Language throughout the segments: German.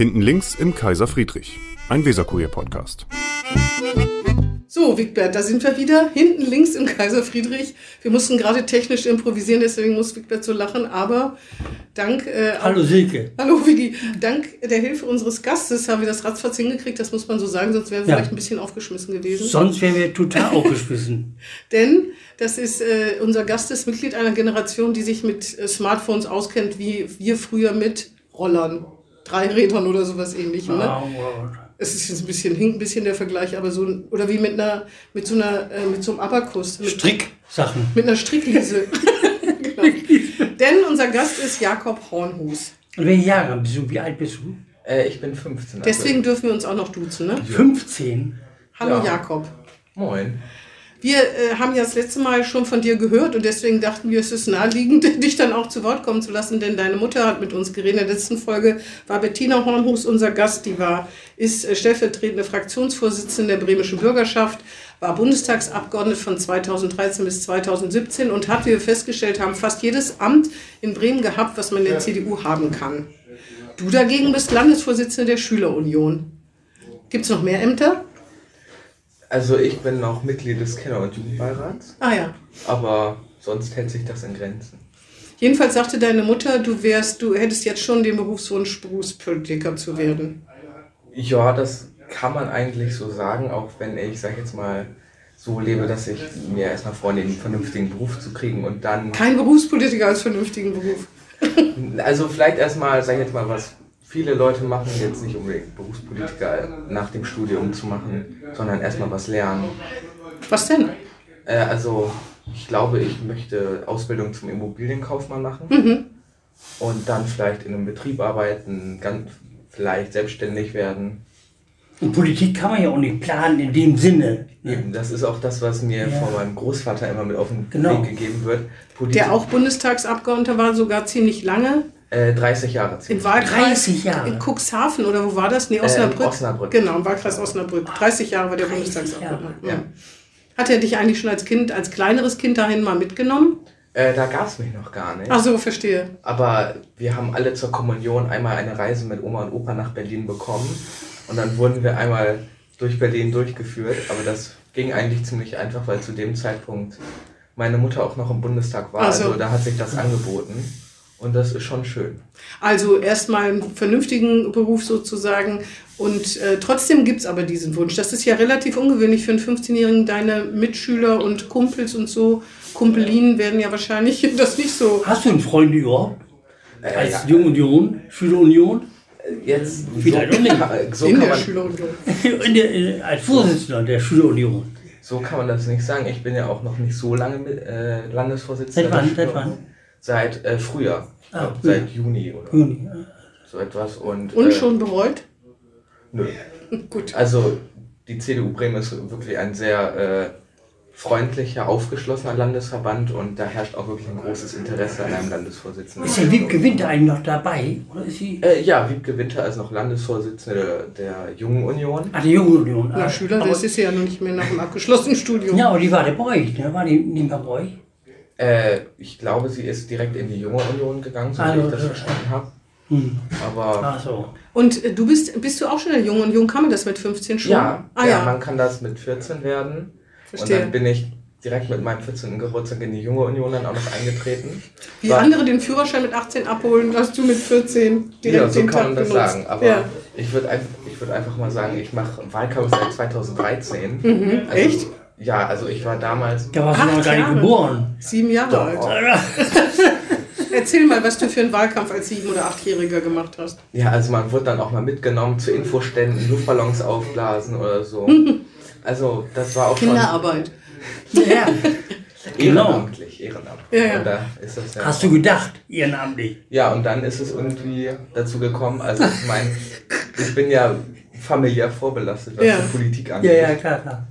Hinten links im Kaiser Friedrich, ein Weserkurier-Podcast. So, Wigbert, da sind wir wieder. Hinten links im Kaiser Friedrich. Wir mussten gerade technisch improvisieren, deswegen muss Wigbert so lachen. Aber dank. Äh, hallo Silke. Hallo Vigi. Dank der Hilfe unseres Gastes haben wir das ratzfatz hingekriegt. Das muss man so sagen, sonst wären wir ja. vielleicht ein bisschen aufgeschmissen gewesen. Sonst wären wir total aufgeschmissen. Denn das ist äh, unser Gast ist Mitglied einer Generation, die sich mit äh, Smartphones auskennt, wie wir früher mit Rollern, Dreirädern oder sowas ähnlichem. Ne? Wow es ist jetzt ein bisschen, hinkt ein bisschen der Vergleich, aber so, oder wie mit einer, mit so einer, äh, mit so einem Abakus. Stricksachen. Mit einer Strickliese. genau. Denn unser Gast ist Jakob Hornhus. Und welche Jahre bist du? Wie alt bist du? Äh, ich bin 15. Deswegen also. dürfen wir uns auch noch duzen, ne? 15? Hallo ja. Jakob. Moin. Wir äh, haben ja das letzte Mal schon von dir gehört und deswegen dachten wir, es ist naheliegend, dich dann auch zu Wort kommen zu lassen, denn deine Mutter hat mit uns geredet. In der letzten Folge war Bettina Hornhus unser Gast, die war, ist äh, stellvertretende Fraktionsvorsitzende der bremischen Bürgerschaft, war Bundestagsabgeordnete von 2013 bis 2017 und hat, wie wir festgestellt haben, fast jedes Amt in Bremen gehabt, was man in der CDU haben kann. Du dagegen bist Landesvorsitzende der Schülerunion. Gibt es noch mehr Ämter? Also ich bin noch Mitglied des Kinder- und Jugendbeirats. Ah ja. Aber sonst hält sich das in Grenzen. Jedenfalls sagte deine Mutter, du wärst, du hättest jetzt schon den Berufswunsch, Berufspolitiker zu werden. Ja, das kann man eigentlich so sagen, auch wenn ich, sag jetzt mal, so lebe, dass ich mir erstmal vornehme, einen vernünftigen Beruf zu kriegen und dann. Kein Berufspolitiker als vernünftigen Beruf. also vielleicht erstmal, sag ich jetzt mal, was viele Leute machen jetzt nicht unbedingt Berufspolitiker nach dem Studium zu machen, sondern erstmal was lernen. Was denn? Äh, also ich glaube, ich möchte Ausbildung zum Immobilienkaufmann machen mhm. und dann vielleicht in einem Betrieb arbeiten, ganz vielleicht selbstständig werden. Und Politik kann man ja auch nicht planen in dem Sinne. Ne? Eben, das ist auch das, was mir ja. von meinem Großvater immer mit auf den genau. Weg gegeben wird. Politik Der auch Bundestagsabgeordneter war, sogar ziemlich lange. Äh, 30 Jahre. Ziemlich. In Wahlkreis 30 Jahre. in Cuxhaven oder wo war das? Nee, äh, Osnabrück. Äh, Osnabrück. Genau, im Wahlkreis Osnabrück. 30 Jahre war der Bundestagsabgeordnete. Ja. Hat er dich eigentlich schon als Kind, als kleineres Kind dahin mal mitgenommen? Äh, da gab es mich noch gar nicht. Ach so, verstehe. Aber wir haben alle zur Kommunion einmal eine Reise mit Oma und Opa nach Berlin bekommen. Und dann wurden wir einmal durch Berlin durchgeführt. Aber das ging eigentlich ziemlich einfach, weil zu dem Zeitpunkt meine Mutter auch noch im Bundestag war. So. Also da hat sich das angeboten. Und das ist schon schön. Also erstmal einen vernünftigen Beruf sozusagen. Und äh, trotzdem gibt es aber diesen Wunsch. Das ist ja relativ ungewöhnlich für einen 15-Jährigen. Deine Mitschüler und Kumpels und so, Kumpelinen werden ja wahrscheinlich das nicht so. Hast du einen Freund überhaupt? Äh, Als ja. Jungunion, Schülerunion? Jetzt Vielleicht so. So in der Schülerunion. Äh, als Vorsitzender der Schülerunion. So kann man das nicht sagen. Ich bin ja auch noch nicht so lange mit, äh, Landesvorsitzender. Seit wann? Seit wann? Seit äh, Frühjahr. Ah, seit Juni oder Juni. so etwas. Und, und äh, schon bereut? Nö. Gut. Also die CDU Bremen ist wirklich ein sehr äh, freundlicher, aufgeschlossener Landesverband und da herrscht auch wirklich ein großes Interesse an einem Landesvorsitzenden. Ist der Wiebke Winter eigentlich noch dabei? Oder ist sie? Äh, ja, Wiebke Winter ist noch Landesvorsitzende der, der Jungen Union. Ah, der Jungen Union. Ah, ja, Schüler, das ist ja noch nicht mehr nach dem abgeschlossenen Studium. Ja, aber die war der bei euch, ne? War die nicht mehr bei euch? Äh, ich glaube, sie ist direkt in die Junge Union gegangen, so also, wie ich das verstanden habe. Hm. Aber. Ach so. Und äh, du bist, bist du auch schon in der Jungen Union? Kann man das mit 15 schon? Ja, ah, ja, ja, man kann das mit 14 werden. Verstehe. Und dann bin ich direkt mit meinem 14. Geburtstag in die Junge Union dann auch noch eingetreten. Wie War, andere den Führerschein mit 18 abholen, hast du mit 14 direkt ja, so den kann Tag man das benutzt. sagen. Aber ja. ich würde einfach, würd einfach mal sagen, ich mache Wahlkampf seit 2013. Mhm, also, echt? Ja, also ich war damals. Da warst du noch gar nicht geboren. Sieben Jahre Doch. alt. Erzähl mal, was du für einen Wahlkampf als Sieben- oder Achtjähriger gemacht hast. Ja, also man wurde dann auch mal mitgenommen zu Infoständen, Luftballons aufblasen oder so. Also das war auch Kinderarbeit. schon... Kinderarbeit. Ja. Ehrenamtlich, ehrenamtlich. Ja, ja. Da ist das ja Hast du gedacht, ehrenamtlich? Ja, und dann ist es irgendwie dazu gekommen, also ich meine, ich bin ja familiär vorbelastet, was ja. die Politik angeht. Ja, ja, klar, klar.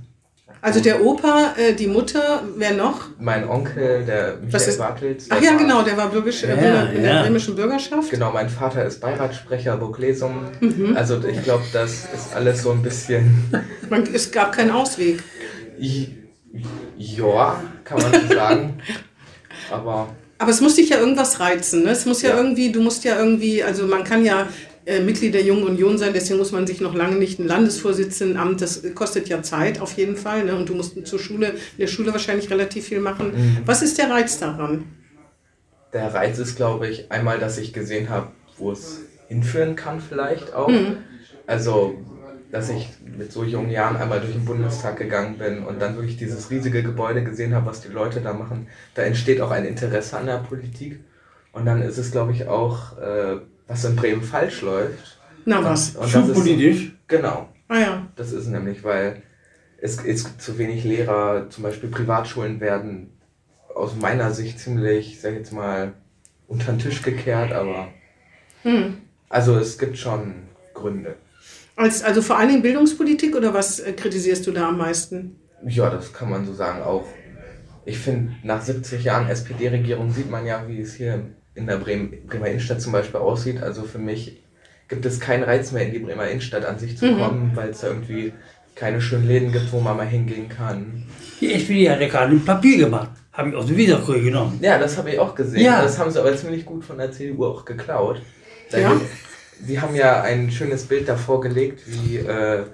Also der Opa, äh, die Mutter, wer noch? Mein Onkel, der Michael Bartels. Ach ja, genau, der war bürgisch, ja, äh, in der bremischen Bürgerschaft. Genau, mein Vater ist Beiratssprecher Burglesum. Mhm. Also ich glaube, das ist alles so ein bisschen... Man, es gab keinen Ausweg. ja, kann man so sagen. Aber... Aber es muss dich ja irgendwas reizen, ne? Es muss ja, ja, irgendwie, du musst ja irgendwie, also man kann ja äh, Mitglied der Jungen Union sein, deswegen muss man sich noch lange nicht ein Landesvorsitzendenamt, das kostet ja Zeit auf jeden Fall. Ne? Und du musst zur Schule, in der Schule wahrscheinlich relativ viel machen. Mhm. Was ist der Reiz daran? Der Reiz ist, glaube ich, einmal, dass ich gesehen habe, wo es hinführen kann, vielleicht auch. Mhm. Also, dass ich mit so jungen Jahren einmal durch den Bundestag gegangen bin und dann wirklich dieses riesige Gebäude gesehen habe, was die Leute da machen. Da entsteht auch ein Interesse an der Politik. Und dann ist es, glaube ich, auch, äh, was in Bremen falsch läuft. Na was? Und, und politisch? Genau. Ah ja. Das ist nämlich, weil es, es gibt zu wenig Lehrer, zum Beispiel Privatschulen werden aus meiner Sicht ziemlich, sag ich jetzt mal, unter den Tisch gekehrt, aber hm. also es gibt schon Gründe. Als, also vor allen Dingen Bildungspolitik oder was äh, kritisierst du da am meisten? Ja, das kann man so sagen. Auch ich finde, nach 70 Jahren SPD-Regierung sieht man ja, wie es hier in der Bremer Innenstadt zum Beispiel aussieht. Also für mich gibt es keinen Reiz mehr, in die Bremer Innenstadt an sich zu mhm. kommen, weil es da irgendwie keine schönen Läden gibt, wo man mal hingehen kann. Die SPD hat ja gerade ein Papier gemacht. Haben ich aus dem Wiederkurier genommen. Ja, das habe ich auch gesehen. Ja. Das haben sie aber ziemlich gut von der CDU auch geklaut. Ja. Die haben ja ein schönes Bild davor gelegt, wie, äh,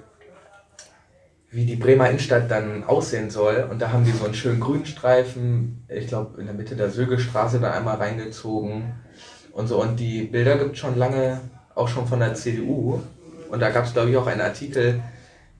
wie die Bremer Innenstadt dann aussehen soll. Und da haben die so einen schönen Grünstreifen, ich glaube in der Mitte der Sögelstraße da einmal reingezogen und so. Und die Bilder gibt es schon lange, auch schon von der CDU. Und da gab es, glaube ich, auch einen Artikel,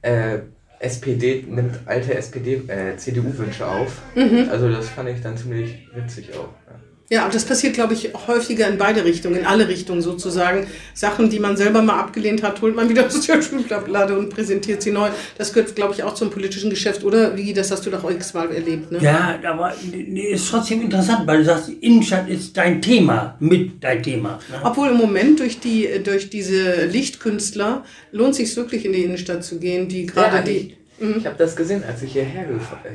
äh, SPD nimmt alte SPD, äh, CDU-Wünsche auf. Mhm. Also das fand ich dann ziemlich witzig auch. Ja. Ja, und das passiert, glaube ich, häufiger in beide Richtungen, in alle Richtungen sozusagen. Sachen, die man selber mal abgelehnt hat, holt man wieder aus der Schulblablade und präsentiert sie neu. Das gehört, glaube ich, auch zum politischen Geschäft, oder? Wie, das hast du doch x-mal erlebt, ne? Ja, aber ist trotzdem interessant, weil du sagst, Innenstadt ist dein Thema, mit dein Thema. Ne? Obwohl im Moment durch, die, durch diese Lichtkünstler lohnt sich wirklich in die Innenstadt zu gehen, die gerade ja, die Mhm. Ich habe das gesehen, als ich hierher,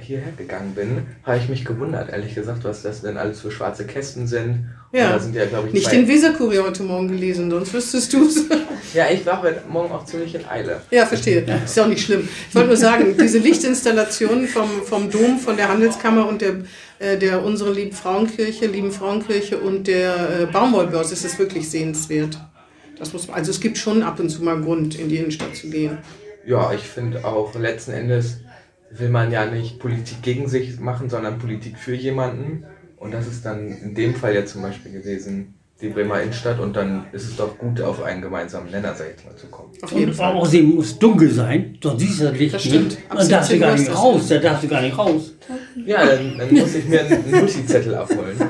hierher gegangen bin, habe ich mich gewundert, ehrlich gesagt, was das denn alles für schwarze Kästen sind. Ja, sind ja ich, nicht den Weserkurier heute Morgen gelesen, sonst wüsstest du es. Ja, ich war heute Morgen auch ziemlich in Eile. Ja, verstehe. Ist ja auch nicht schlimm. Ich wollte nur sagen, diese Lichtinstallationen vom, vom Dom, von der Handelskammer und der, äh, der unseren lieben Frauenkirche, lieben Frauenkirche und der äh, Baumwollbörse, ist es wirklich sehenswert. Das muss, also es gibt schon ab und zu mal Grund, in die Innenstadt zu gehen ja, ich finde auch letzten Endes will man ja nicht Politik gegen sich machen, sondern Politik für jemanden. Und das ist dann in dem Fall ja zum Beispiel gewesen, die Bremer Innenstadt. Und dann ist es doch gut, auf einen gemeinsamen Nenner, sag ich mal, zu kommen. Auf jeden und Fall. Außerdem muss dunkel sein, sonst siehst du das Licht das stimmt. nicht. Dann darfst du gar nicht raus, da darfst du gar nicht raus. Ja, dann, dann muss ich mir einen Multizettel abholen.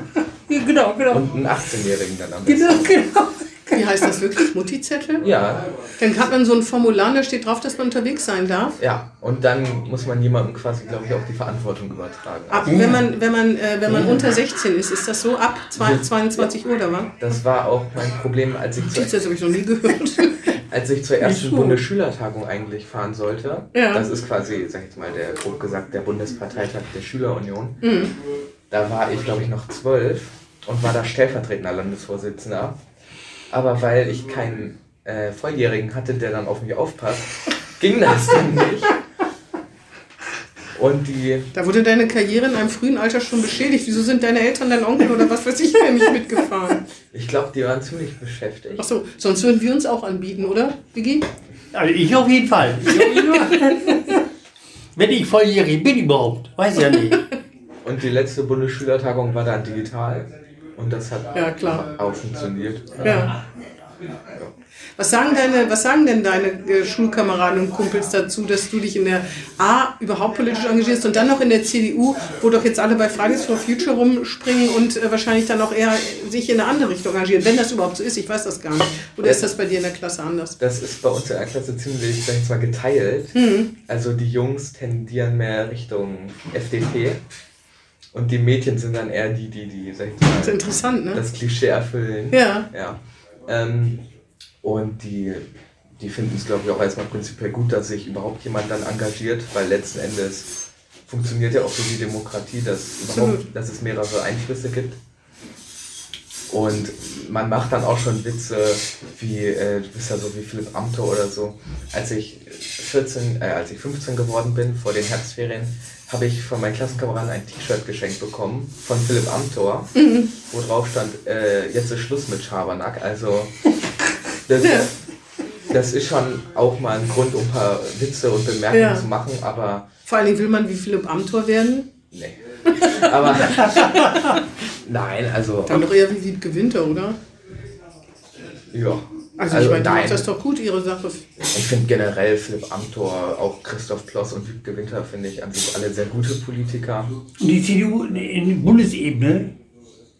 Genau, genau. Und einen 18-Jährigen dann am besten. Genau, genau. Wie heißt das wirklich? Mutti-Zettel? Ja. Dann hat man so ein Formular, da steht drauf, dass man unterwegs sein darf. Ja, und dann muss man jemandem quasi, glaube ich, auch die Verantwortung übertragen. Ab, wenn man, wenn man, äh, wenn man unter 16 ist, ist das so? Ab 22 Uhr, oder was? Das war auch mein Problem, als ich... Mutti-Zettel habe ich noch nie gehört. als ich zur ersten Bundesschülertagung eigentlich fahren sollte, ja. das ist quasi, sag ich jetzt mal, der grob gesagt der Bundesparteitag der Schülerunion, mhm. da war ich, glaube ich, noch zwölf und war da stellvertretender Landesvorsitzender. Aber weil ich keinen äh, Volljährigen hatte, der dann auf mich aufpasst, ging das dann nicht. Und die. Da wurde deine Karriere in einem frühen Alter schon beschädigt. Wieso sind deine Eltern, dein Onkel oder was weiß ich, nämlich mitgefahren? Ich glaube, die waren ziemlich beschäftigt. Achso, sonst würden wir uns auch anbieten, oder, Vicky? Also ich auf jeden Fall. Ich auf jeden Fall. Wenn ich volljährig bin überhaupt, weiß ja nicht. Und die letzte Bundesschülertagung war dann digital. Und das hat ja, klar. auch funktioniert. Ja. Was sagen, deine, was sagen denn deine äh, Schulkameraden und Kumpels dazu, dass du dich in der A überhaupt politisch engagierst und dann noch in der CDU, wo doch jetzt alle bei Fridays for Future rumspringen und äh, wahrscheinlich dann auch eher sich in eine andere Richtung engagieren, wenn das überhaupt so ist, ich weiß das gar nicht. Oder ist das bei dir in der Klasse anders? Das ist bei uns in der Klasse ziemlich, sag ich mal, geteilt. Mhm. Also die Jungs tendieren mehr Richtung FDP und die Mädchen sind dann eher die, die, die, sag ich mal, das, ist interessant, ne? das Klischee erfüllen. Ja. ja. Ähm, und die, die finden es, glaube ich, auch erstmal prinzipiell gut, dass sich überhaupt jemand dann engagiert, weil letzten Endes funktioniert ja auch so die Demokratie, dass, überhaupt, dass es mehrere Einflüsse gibt. Und man macht dann auch schon Witze wie, äh, du bist ja so wie Philipp Amthor oder so. Als ich 14, äh, als ich 15 geworden bin, vor den Herbstferien, habe ich von meinen Klassenkameraden ein T-Shirt geschenkt bekommen von Philipp Amthor, mhm. wo drauf stand, äh, jetzt ist Schluss mit Schabernack. Also Das, Ja. das ist schon auch mal ein Grund, um ein paar Witze und Bemerkungen Ja. zu machen, aber Vor allen Dingen will man wie Philipp Amthor werden. nee. Aber nein, also Dann doch eher wie Wiebke Winter, oder? ja. Also, ich meine, macht das doch gut, ihre Sache. Ich finde generell Philipp Amthor, auch Christoph Ploss und Wiebke Winter finde ich an sich alle sehr gute Politiker. Und die CDU in Bundesebene,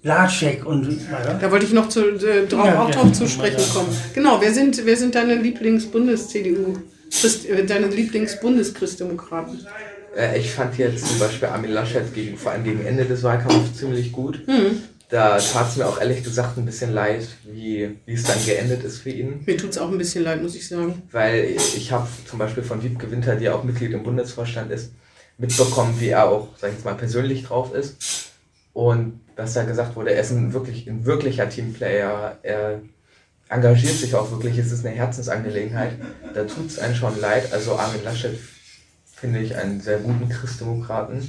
Laschek und weiter. Da wollte ich noch zu, äh, drauf, Ja, auch ja. drauf zu sprechen kommen. Genau, wer sind, wer sind deine Lieblings-Bundes-CDU? Äh, Deine Lieblings-Bundeschristdemokraten? Äh, ich fand jetzt zum Beispiel Armin Laschet gegen, vor allem gegen Ende des Wahlkampfs ziemlich gut. Hm. Da tat es mir auch ehrlich gesagt ein bisschen leid, wie, wie es dann geendet ist für ihn. Mir tut es auch ein bisschen leid, muss ich sagen. Weil ich habe zum Beispiel von Wiebke Winter, die auch Mitglied im Bundesvorstand ist, mitbekommen, wie er auch, sag ich jetzt mal, persönlich drauf ist. Und dass da gesagt wurde, er ist ein, wirklich, ein wirklicher Teamplayer. Er engagiert sich auch wirklich. Es ist eine Herzensangelegenheit. Da tut es einem schon leid. Also Armin Laschet finde ich einen sehr guten Christdemokraten.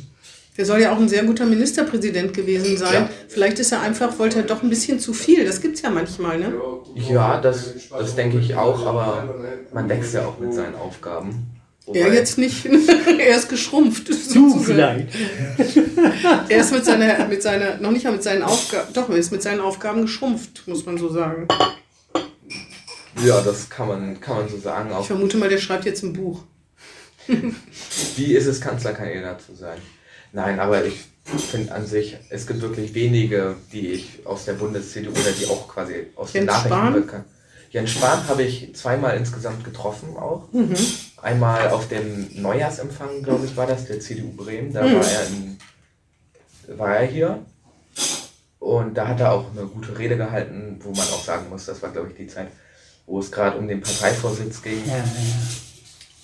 Der soll ja auch ein sehr guter Ministerpräsident gewesen sein. Ja. Vielleicht ist er einfach, wollte er doch ein bisschen zu viel. Das gibt's ja manchmal, ne? Ja, das, das denke ich auch, aber man wächst ja auch mit seinen Aufgaben. Er Wobei- jetzt nicht. er ist geschrumpft. Du sozusagen. vielleicht. Er ist mit seiner, mit seiner, noch nicht mal mit seinen Aufgaben, doch, er ist mit seinen Aufgaben geschrumpft, muss man so sagen. Ja, das kann man, kann man so sagen. Ich Auch vermute mal, der schreibt jetzt ein Buch. Wie ist es, Kanzlerkandidat zu sein? Nein, aber ich finde an sich, es gibt wirklich wenige, die ich aus der Bundes-CDU oder die auch quasi aus den Nachrichten bekannt. Jens Spahn habe ich zweimal insgesamt getroffen auch. Mhm. Einmal auf dem Neujahrsempfang, glaube ich, war das, der CDU Bremen. Da Mhm. war, er in, war er hier. Und da hat er auch eine gute Rede gehalten, wo man auch sagen muss, das war, glaube ich, die Zeit, wo es gerade um den Parteivorsitz ging. Ja, ja.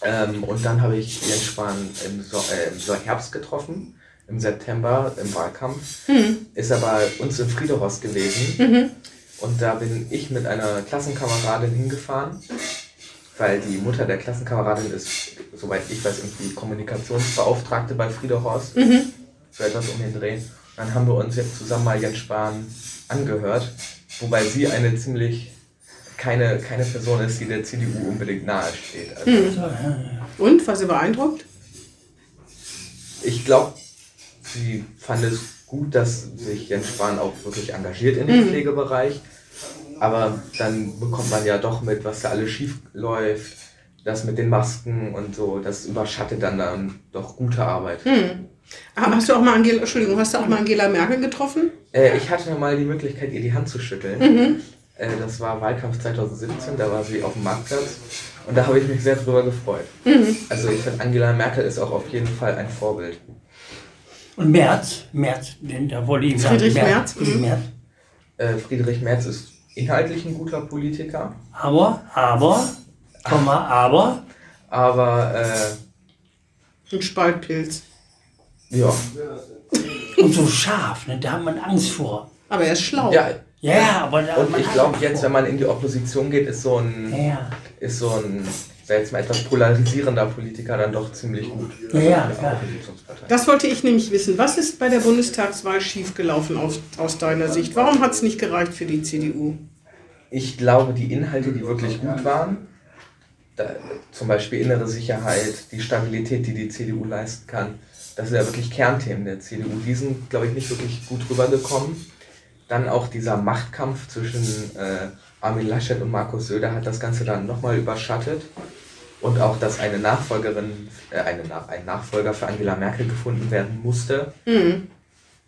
Ähm, und dann habe ich Jens Spahn im, so äh, im Herbst getroffen, im September im Wahlkampf. Hm. Ist aber bei uns in Friedehorst gewesen. Mhm. Und da bin ich mit einer Klassenkameradin hingefahren, weil die Mutter der Klassenkameradin ist, soweit ich weiß, irgendwie Kommunikationsbeauftragte bei Friedehorst. Mhm. So etwas um den Dreh. Dann haben wir uns jetzt zusammen mal Jens Spahn angehört, wobei sie eine ziemlich keine, keine Person ist, die der CDU unbedingt nahe steht. Also, ja. Und, war sie beeindruckt? Ich glaube, sie fand es gut, dass sich Jens Spahn auch wirklich engagiert in den Mhm. Pflegebereich. Aber dann bekommt man ja doch mit, was da alles schief läuft. Das mit den Masken und so, das überschattet dann, dann doch gute Arbeit. Hm. Ah, Hast du auch mal Angela, Entschuldigung, hast du auch mal Angela Merkel getroffen? Äh, ich hatte mal die Möglichkeit, ihr die Hand zu schütteln. Mhm. Äh, das war Wahlkampf 2017, da war sie auf dem Marktplatz. Und da habe ich mich sehr drüber gefreut. Mhm. Also ich finde, Angela Merkel ist auch auf jeden Fall ein Vorbild. Und Merz, Merz, denn da wollte ich sagen, Friedrich Merz, Friedrich mhm. Merz. Äh, Friedrich Merz ist inhaltlich ein guter Politiker. Aber, aber, Komma, aber, Aber äh, Ein Spaltpilz. ja. und so scharf, ne, da hat man Angst vor. Aber er ist schlau. ja. Ja, aber da Und ich glaube jetzt, wenn man in die Opposition geht, ist so ein, Ja, ist so ein, jetzt mal etwas polarisierender Politiker dann doch ziemlich gut. Ja, ja, Eine ja. Oppositionspartei. Das wollte ich nämlich wissen. Was ist bei der Bundestagswahl schiefgelaufen aus, aus deiner Sicht? Warum hat es nicht gereicht für die CDU? Ich glaube, die Inhalte, die wirklich gut waren, da, zum Beispiel innere Sicherheit, die Stabilität, die die CDU leisten kann, das sind ja wirklich Kernthemen der CDU. Die sind, glaube ich, nicht wirklich gut rübergekommen. Dann auch dieser Machtkampf zwischen äh, Armin Laschet und Markus Söder hat das Ganze dann nochmal überschattet. Und auch, dass eine Nachfolgerin, äh, eine, Nach- ein Nachfolger für Angela Merkel gefunden werden musste. Hm.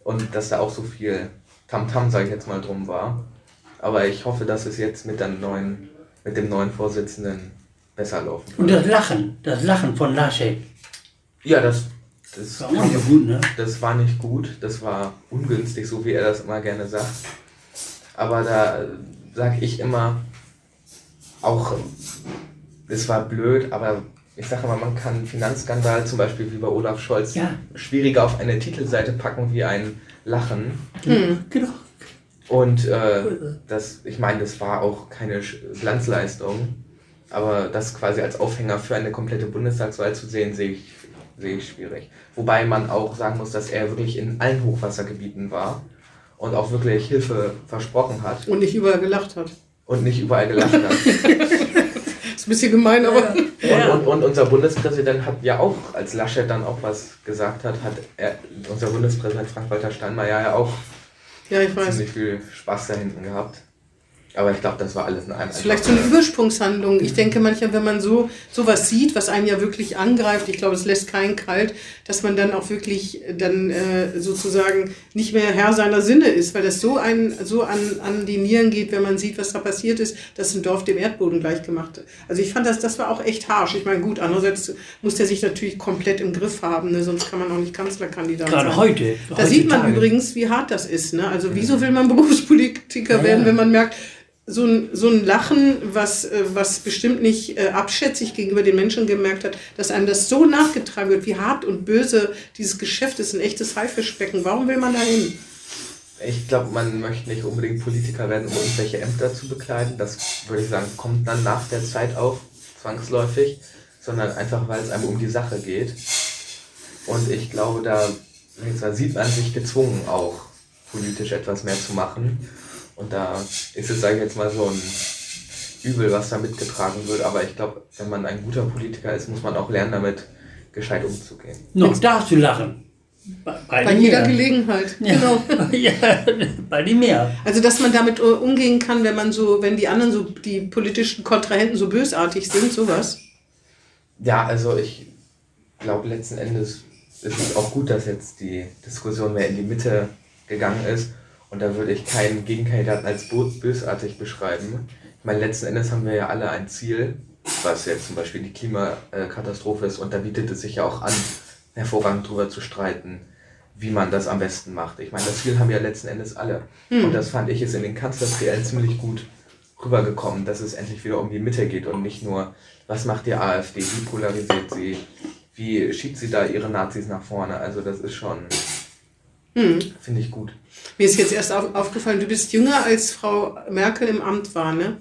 Und dass da auch so viel Tamtam, sage ich jetzt mal, drum war. Aber ich hoffe, dass es jetzt mit, dem neuen, mit dem neuen Vorsitzenden besser laufen Und wird. das Lachen, das Lachen von Laschet, Ja, das, das, war auch nicht so gut, ne? das war nicht gut. Das war ungünstig, so wie er das immer gerne sagt. Aber da sage ich immer, auch, es war blöd, aber ich sage mal, man kann einen Finanzskandal, zum Beispiel wie bei Olaf Scholz, Ja. schwieriger auf eine Titelseite packen wie ein Lachen. Hm. Genau. Und äh, das, ich meine, das war auch keine Glanzleistung, aber das quasi als Aufhänger für eine komplette Bundestagswahl zu sehen, sehe ich, sehe ich schwierig. Wobei man auch sagen muss, dass er wirklich in allen Hochwassergebieten war und auch wirklich Hilfe versprochen hat Und nicht überall gelacht hat. und nicht überall gelacht hat. Ist ein bisschen gemein, aber. Ja. Und, und, und unser Bundespräsident hat ja auch, als Laschet dann auch was gesagt hat, hat er, unser Bundespräsident Frank-Walter Steinmeier ja auch Ja, ziemlich viel Spaß da hinten gehabt. Aber ich glaube, das war alles in einem. Das ist vielleicht so eine Übersprungshandlung. Ich denke manchmal, wenn man so sowas sieht, was einen ja wirklich angreift, ich glaube, es lässt keinen kalt, dass man dann auch wirklich dann äh, sozusagen nicht mehr Herr seiner Sinne ist, weil das so ein so an, an die Nieren geht, wenn man sieht, was da passiert ist, dass ein Dorf dem Erdboden gleich gemacht hat. Also ich fand das, das war auch echt harsch. Ich meine, gut, andererseits muss der sich natürlich komplett im Griff haben, ne? sonst kann man auch nicht Kanzlerkandidat Gerade sein. heute. Da sieht man heutzutage. übrigens, wie hart das ist. Ne? Also wieso will man Berufspolitiker Ja, werden, ja. wenn man merkt, so ein, so ein Lachen, was, äh, was bestimmt nicht äh, abschätzig gegenüber den Menschen gemerkt hat, dass einem das so nachgetragen wird, wie hart und böse dieses Geschäft ist, ein echtes Haifischbecken. Warum will man da hin? Ich glaube, man möchte nicht unbedingt Politiker werden, um irgendwelche Ämter zu bekleiden. Das würde ich sagen, kommt dann nach der Zeit auf, zwangsläufig, sondern einfach, weil es einem um die Sache geht. Und ich glaube, da da sieht man sich gezwungen, auch politisch etwas mehr zu machen. Und da ist es, sage ich jetzt mal, so ein Übel, was da mitgetragen wird. Aber ich glaube, wenn man ein guter Politiker ist, muss man auch lernen, damit gescheit umzugehen. Noch darfst du lachen. Bei, bei, jeder mehr. Gelegenheit. Ja. Genau. ja, bei dem mehr. Also, dass man damit äh, umgehen kann, wenn man so, wenn die anderen so, die politischen Kontrahenten so bösartig sind, sowas. Ja, also ich glaube letzten Endes ist es auch gut, dass jetzt die Diskussion mehr in die Mitte gegangen ist. Und da würde ich keinen Gegenkandidaten als bösartig beschreiben. Ich meine, letzten Endes haben wir ja alle ein Ziel, was jetzt zum Beispiel die Klimakatastrophe ist. Und da bietet es sich ja auch an, hervorragend darüber zu streiten, wie man das am besten macht. Ich meine, das Ziel haben ja letzten Endes alle. Und das fand ich ist in den Kanzlertriellen ziemlich gut rübergekommen, dass es endlich wieder um die Mitte geht und nicht nur, was macht die AfD, wie polarisiert sie, wie schiebt sie da ihre Nazis nach vorne. Also das ist schon, finde ich gut. Mir ist jetzt erst auf, aufgefallen, du bist jünger als Frau Merkel im Amt war, ne?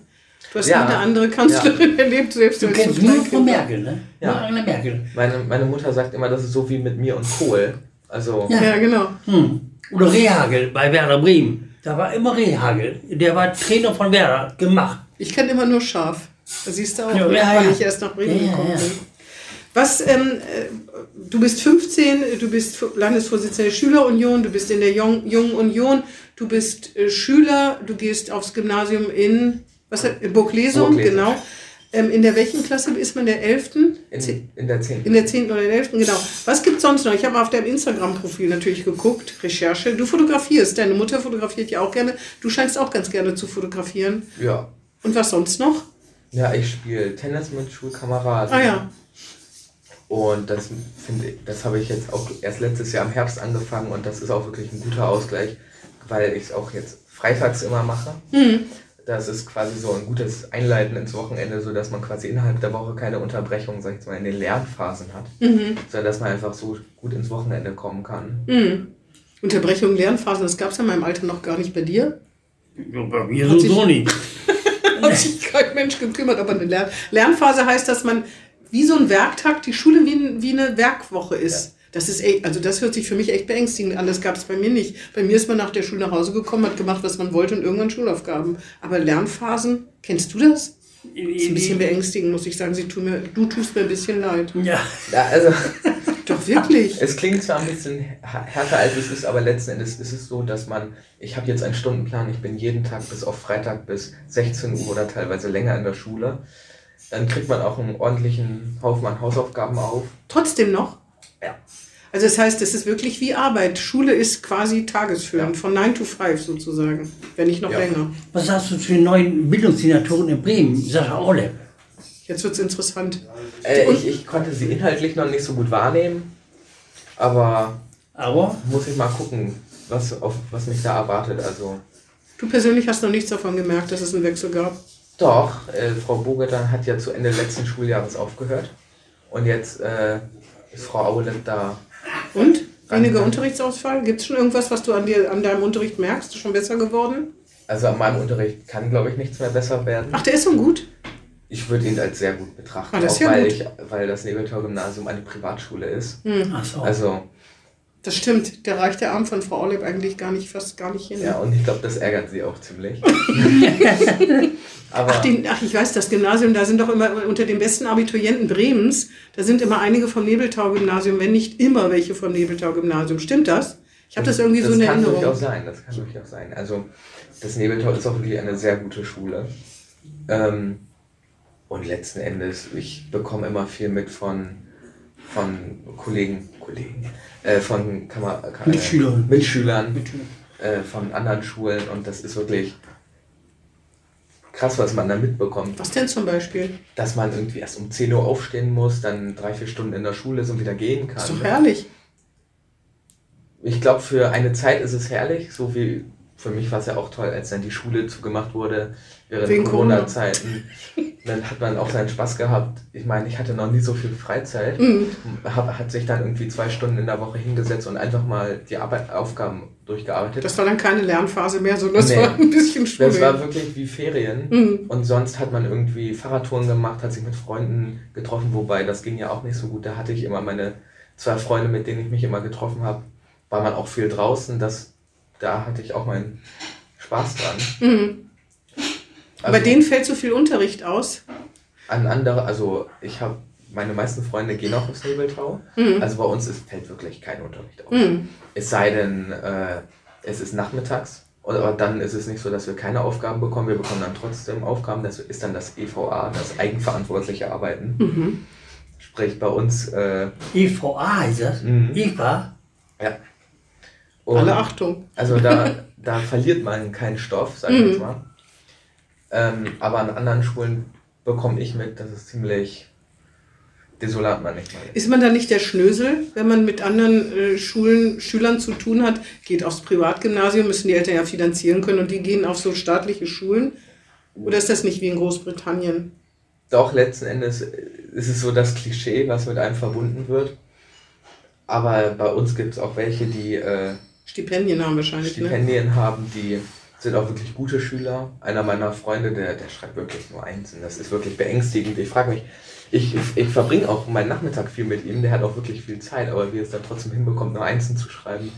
Du hast Ja. nie eine andere Kanzlerin erlebt, selbst Du als kennst nur war. Merkel, ne? Ja. Nur Angela Merkel. Meine, meine Mutter sagt immer, das ist so wie mit mir und Kohl. Also, Ja. Ja, genau. Hm. Oder Rehagel bei Werder Bremen. Da war immer Rehagel. Der war Trainer von Werder. Gemacht. Ich kenne immer nur scharf. Da siehst du auch, Ja, ja, weil ja. ich erst nach Bremen Ja, ja, gekommen ja. bin. Was, ähm, äh, du bist 15, du bist Landesvorsitzender der Schülerunion, du bist in der Jung, Jungen Union, du bist äh, Schüler, du gehst aufs Gymnasium in, was, hat- in Burglesum, Burglesum. genau. Ähm, in der welchen Klasse ist man? Der 11.? in, in der 10. In der 10. oder der 11. genau. Was gibt sonst noch? Ich habe auf deinem Instagram-Profil natürlich geguckt, Recherche. Du fotografierst, deine Mutter fotografiert ja auch gerne. Du scheinst auch ganz gerne zu fotografieren. Ja. Und was sonst noch? Ja, ich spiele Tennis mit Schulkameraden. Ah ja. Und das finde ich, das habe ich jetzt auch erst letztes Jahr im Herbst angefangen und das ist auch wirklich ein guter Ausgleich, weil ich es auch jetzt freitags immer mache. Mhm. Das ist quasi so ein gutes Einleiten ins Wochenende, so dass man quasi innerhalb der Woche keine Unterbrechung, sag ich mal, in den Lernphasen hat, Mhm. sondern dass man einfach so gut ins Wochenende kommen kann. Mhm. Unterbrechung, Lernphasen, das gab es ja in meinem Alter noch gar nicht bei dir. Ja, bei mir Hat so, sich- so nicht. Hat sich kein Mensch gekümmert, aber eine Lern Lernphase heißt, dass man wie so ein Werktag, die Schule wie, wie eine Werkwoche ist. Das ist echt, also das hört sich für mich echt beängstigend an. Das gab es bei mir nicht. Bei mir ist man nach der Schule nach Hause gekommen, hat gemacht, was man wollte und irgendwann Schulaufgaben. Aber Lernphasen, kennst du das? Ist ein bisschen beängstigend, muss ich sagen. Sie tun mir, du tust mir ein bisschen leid. Ja. Ja, also Doch wirklich. es klingt zwar ein bisschen här- härter als es ist, aber letzten Endes ist es so, dass man, ich habe jetzt einen Stundenplan, ich bin jeden Tag bis auf Freitag bis 16 Uhr oder teilweise länger in der Schule. Dann kriegt man auch einen ordentlichen Haufen an Hausaufgaben auf. Trotzdem noch? Ja. Also das heißt, es ist wirklich wie Arbeit. Schule ist quasi tagesfüllend, Ja. von 9 to 5 sozusagen, wenn nicht noch Ja. länger. Was sagst du zu den neuen Bildungssenatoren in Bremen? Sascha Orle. Jetzt wird es interessant. Äh, ich, ich konnte sie inhaltlich noch nicht so gut wahrnehmen, aber Aber muss ich mal gucken, was, auf, was mich da erwartet. Also Du persönlich hast noch nichts davon gemerkt, dass es einen Wechsel gab. Doch, äh, Frau Bogetan hat ja zu Ende letzten Schuljahres aufgehört und jetzt äh, ist Frau Aulet da. Und? Weniger. Unterrichtsausfall? Gibt es schon irgendwas, was du an, dir, an deinem Unterricht merkst? Ist schon besser geworden? Also an meinem Unterricht kann, glaube ich, nichts mehr besser werden. Ach, der ist so gut. Ich würde ihn als sehr gut betrachten, Ah, das ist auch ja weil, gut. ich, weil das Nebeltor-Gymnasium eine Privatschule ist. Hm. ach so. Also Das stimmt, da reicht der Arm von Frau Orleb eigentlich gar nicht, fast gar nicht hin. Ja, und ich glaube, das ärgert sie auch ziemlich. Aber Ach, den, ach, ich weiß, das Gymnasium, da sind doch immer unter den besten Abiturienten Bremens, da sind immer einige vom Nebeltau-Gymnasium, wenn nicht immer welche vom Nebeltau-Gymnasium. Stimmt das? Ich habe das irgendwie so in das kann Erinnerung. durchaus sein, das kann durchaus sein. Also das Nebeltau ist auch wirklich eine sehr gute Schule. Ähm, und letzten Endes, ich bekomme immer viel mit von, von Kollegen, Kollegen, äh, von Kammer, Ka- Mitschülern. Mitschülern äh, von anderen Schulen und das ist wirklich krass, was man da mitbekommt. Was denn zum Beispiel? Dass man irgendwie erst um 10 Uhr aufstehen muss, dann drei, vier Stunden in der Schule ist und wieder gehen kann. Ist doch herrlich. Ich glaube, für eine Zeit ist es herrlich, so wie für mich war es ja auch toll, als dann die Schule zugemacht wurde während. Corona-Zeiten. Dann hat man auch seinen Spaß gehabt. Ich meine, ich hatte noch nie so viel Freizeit. Mhm. Hab, hat sich dann irgendwie zwei Stunden in der Woche hingesetzt und einfach mal die Arbeit, Aufgaben durchgearbeitet. Das war dann keine Lernphase mehr, sondern das Nee. war ein bisschen Schule. Das war wirklich wie Ferien. Mhm. Und sonst hat man irgendwie Fahrradtouren gemacht, hat sich mit Freunden getroffen, wobei das ging ja auch nicht so gut. Da hatte ich immer meine zwei Freunde, mit denen ich mich immer getroffen habe. War man auch viel draußen. Das, da hatte ich auch meinen Spaß dran. Mhm. Also Bei denen fällt so viel Unterricht aus. An andere, also ich habe, meine meisten Freunde gehen auch aufs Nebeltau. Mhm. Also bei uns ist, fällt wirklich kein Unterricht aus. Mhm. Es sei denn, äh, es ist nachmittags. Aber dann ist es nicht so, dass wir keine Aufgaben bekommen. Wir bekommen dann trotzdem Aufgaben. Das ist dann das EVA, das eigenverantwortliche Arbeiten. Mhm. Sprich bei uns. Äh, EVA heißt das? Mhm. EVA? ja. Und Alle Achtung. Also da, da verliert man keinen Stoff, sag ich Mhm. jetzt mal. Ähm, aber an anderen Schulen bekomme ich mit, dass es ziemlich desolat manchmal ist. Ist man da nicht der Schnösel, wenn man mit anderen äh, Schulen, Schülern zu tun hat? Geht aufs Privatgymnasium, müssen die Eltern ja finanzieren können und die gehen auf so staatliche Schulen? Oder ist das nicht wie in Großbritannien? Doch, letzten Endes ist es so das Klischee, was mit einem verbunden wird. Aber bei uns gibt es auch welche, die äh, Stipendien haben wahrscheinlich, ne? Stipendien haben, die sind auch wirklich gute Schüler. Einer meiner Freunde, der, der schreibt wirklich nur Einsen. Das ist wirklich beängstigend. Ich frage mich, ich, ich, ich verbringe auch meinen Nachmittag viel mit ihm, der hat auch wirklich viel Zeit, aber wie er es dann trotzdem hinbekommt, nur Einsen zu schreiben,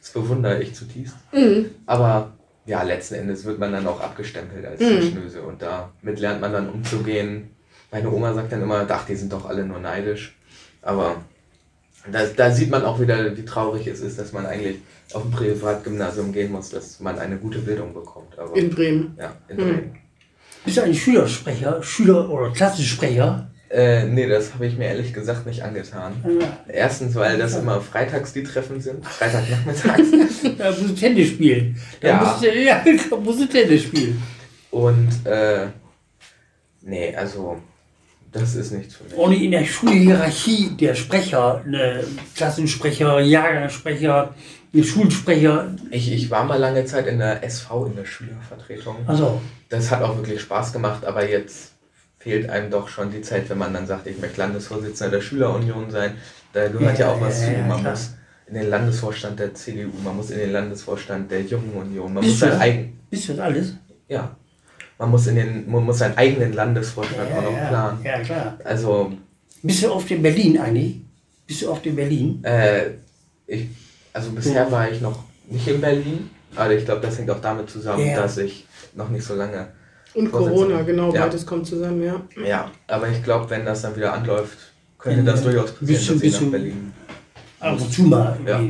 das bewundere ich zutiefst. Mhm. Aber ja, letzten Endes wird man dann auch abgestempelt als Mhm. Schnöse und damit lernt man dann umzugehen. Meine Oma sagt dann immer, ach, die sind doch alle nur neidisch. Aber da, da sieht man auch wieder, wie traurig es ist, dass man eigentlich auf ein Privatgymnasium gehen muss, dass man eine gute Bildung bekommt. Aber In Bremen. ja, in Mhm. Bremen. Bist du ein Schülersprecher, Schüler- oder Klassensprecher? Äh, nee, das habe ich mir ehrlich gesagt nicht angetan. Äh, Erstens, weil das immer freitags die Treffen sind, Freitagnachmittags. Da musst du Tennis spielen. Da Ja. musst du, ja, da musst du Tennis spielen. Und äh, nee, also das ist nichts für mich. Nicht in der Schulhierarchie der Sprecher, ne, Klassensprecher, Jahrgangssprecher, Schulsprecher. Ich, ich war mal lange Zeit in der SV, in der Schülervertretung. Also, Das hat auch wirklich Spaß gemacht, aber jetzt fehlt einem doch schon die Zeit, wenn man dann sagt, ich möchte Landesvorsitzender der Schülerunion sein. Da gehört ja, Ja, auch was ja, zu. Man klar. muss in den Landesvorstand der CDU, man muss in den Landesvorstand der Jungen Union, man Bist muss sein eigen, bist du das alles? ja, man muss in den, man muss seinen eigenen Landesvorstand auch noch ja, planen. ja, klar. Also Bist du oft in Berlin eigentlich? Bist du oft in Berlin? Äh, ich, also bisher war ich noch nicht in Berlin, aber ich glaube, das hängt auch damit zusammen, Ja. dass ich noch nicht so lange. Und. Corona, genau, Ja. beides kommt zusammen, ja. Ja, aber ich glaube, wenn das dann wieder anläuft, könnte Ja, das durchaus passieren, bist du- dass ich nach Berlin. Und zu mal. Ja.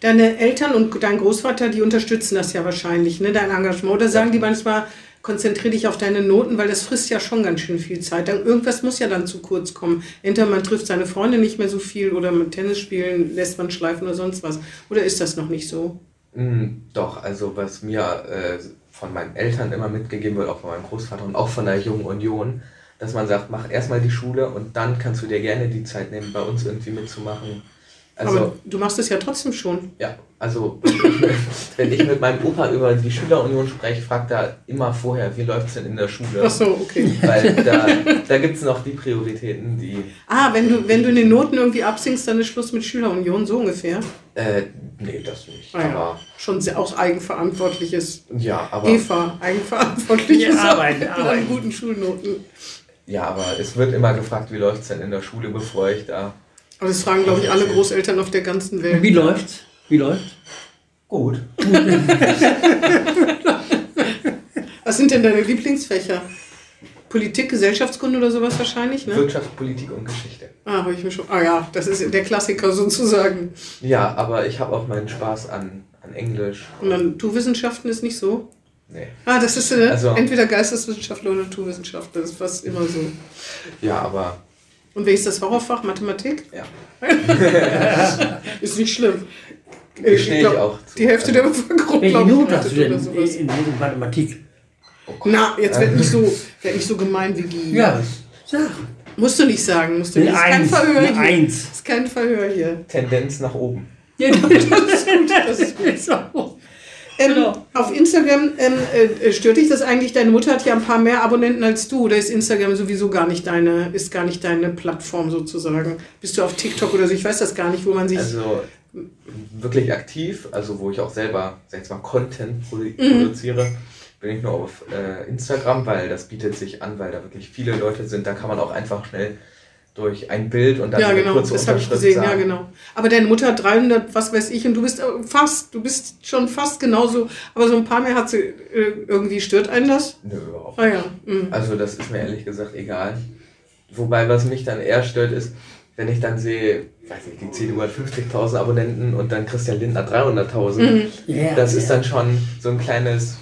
Deine Eltern und dein Großvater, die unterstützen das ja wahrscheinlich, ne, dein Engagement. Oder sagen die manchmal, konzentriere dich auf deine Noten, weil das frisst ja schon ganz schön viel Zeit. Dann, irgendwas muss ja dann zu kurz kommen. Entweder man trifft seine Freunde nicht mehr so viel oder mit Tennis spielen lässt man schleifen oder sonst was. Oder ist das noch nicht so? Mm, doch, also was mir äh, von meinen Eltern immer mitgegeben wird, auch von meinem Großvater und auch von der Jungen Union, dass man sagt, mach erstmal die Schule und dann kannst du dir gerne die Zeit nehmen, bei uns irgendwie mitzumachen. Also, Aber du machst es ja trotzdem schon. Ja, also wenn ich, mit, meinem Opa über die Schülerunion spreche, fragt er immer vorher, wie läuft es denn in der Schule? Ach so, okay. Weil da, da gibt es noch die Prioritäten, die. Ah, wenn du, wenn du in den Noten irgendwie absinkst, dann ist Schluss mit Schülerunion, so ungefähr. Äh, nee, das nicht. Ah, ja. Aber Schon sehr auch eigenverantwortliches. ja, aber, Eva, eigenverantwortliches Ja, arbeiten, an arbeiten. guten Schulnoten. ja, aber es wird immer gefragt, wie läuft es denn in der Schule, bevor ich da. Aber das fragen, glaube ich, alle Großeltern auf der ganzen Welt. Wie läuft's? Wie läuft's? Gut. Was sind denn deine Lieblingsfächer? Politik, Gesellschaftskunde oder sowas wahrscheinlich, ne? Wirtschaft, Politik und Geschichte. Ah, habe ich mir schon. Ah ja, das ist der Klassiker sozusagen. Ja, aber ich habe auch meinen Spaß an, an Englisch. Und dann Naturwissenschaften ist nicht so. Nee. Ah, das ist äh, Also- entweder Geisteswissenschaftler oder Naturwissenschaftler. Das ist fast immer so. Ja, aber Und welches ist das Horrorfach? Mathematik? ja. Ist nicht schlimm. Gestehe ich auch zu. Die Hälfte der Bevölkerung, Welche glaube ich, Note hast du denn oder sowas. in, in Mathematik? Oh. Na, jetzt werd nicht so, werd nicht so gemein wie Guy. Ja, sag. Musst du nicht sagen. Musst du nicht. Ist kein. Verhör hier. Eins. Ist kein Verhör hier. Tendenz nach oben. Ja, das ist gut. Das ist gut. Ähm, Genau. Auf Instagram ähm, äh, stört dich das eigentlich? Deine Mutter hat ja ein paar mehr Abonnenten als du. Oder ist Instagram sowieso gar nicht deine, ist gar nicht deine Plattform sozusagen? Bist du auf TikTok oder so? Ich weiß das gar nicht, wo man sich. Also wirklich aktiv, also wo ich auch selber, sag ich mal, Content Mhm. produziere, bin ich nur auf äh, Instagram, weil das bietet sich an, weil da wirklich viele Leute sind. Da kann man auch einfach schnell durch ein Bild und dann ja, eine genau, kurze das habe ich Unterschrift gesehen, ja, sagen. genau. Aber deine Mutter hat 300, was weiß ich, und du bist äh, fast, du bist schon fast genauso, aber so ein paar mehr hat sie, äh, irgendwie stört einen das? Nö, überhaupt Ah ja, mhm. Also das ist mir ehrlich gesagt egal. Wobei, was mich dann eher stört, ist, wenn ich dann sehe, weiß nicht, die CDU hat 50.000 Abonnenten und dann Christian Lindner 300.000. Mhm. Ja, Das ist ja. dann schon so ein kleines,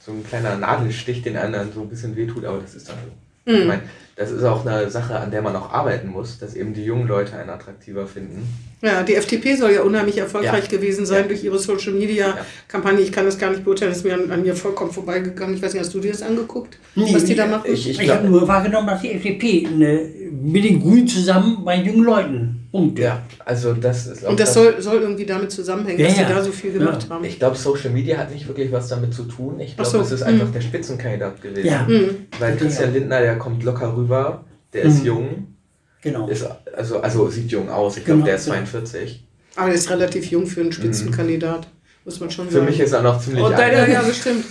so ein kleiner Nadelstich, den dann so ein bisschen wehtut, aber das ist dann so. Mhm. Ich meine, das ist auch eine Sache, an der man auch arbeiten muss, dass eben die jungen Leute einen attraktiver finden. Ja, die FDP soll ja unheimlich erfolgreich Ja. gewesen sein Ja. durch ihre Social Media Kampagne. Ich kann das gar nicht beurteilen, das ist mir an, an mir vollkommen vorbeigegangen. Ich weiß nicht, hast du dir das angeguckt, Nee, was die da machen? Ich, ich Ich habe nur wahrgenommen, dass die FDP eine, mit den Grünen zusammen bei jungen Leuten Punkte. ja, also das ist auch Und das soll, soll irgendwie damit zusammenhängen, Ja, dass sie ja. da so viel gemacht Ja. haben. Ich glaube, Social Media hat nicht wirklich was damit zu tun. Ich glaube, so, es ist einfach mhm. der Spitzenkandidat gewesen. Ja. Mhm. Weil. Christian Lindner, der kommt locker rüber, der ist Mhm. jung, Genau. ist also, also sieht jung aus. Ich glaube, Genau, der ist ja. 42. Aber der ist relativ jung für einen Spitzenkandidat, muss man schon Für sagen. mich ist er noch ziemlich Oh, alt. ja, bestimmt.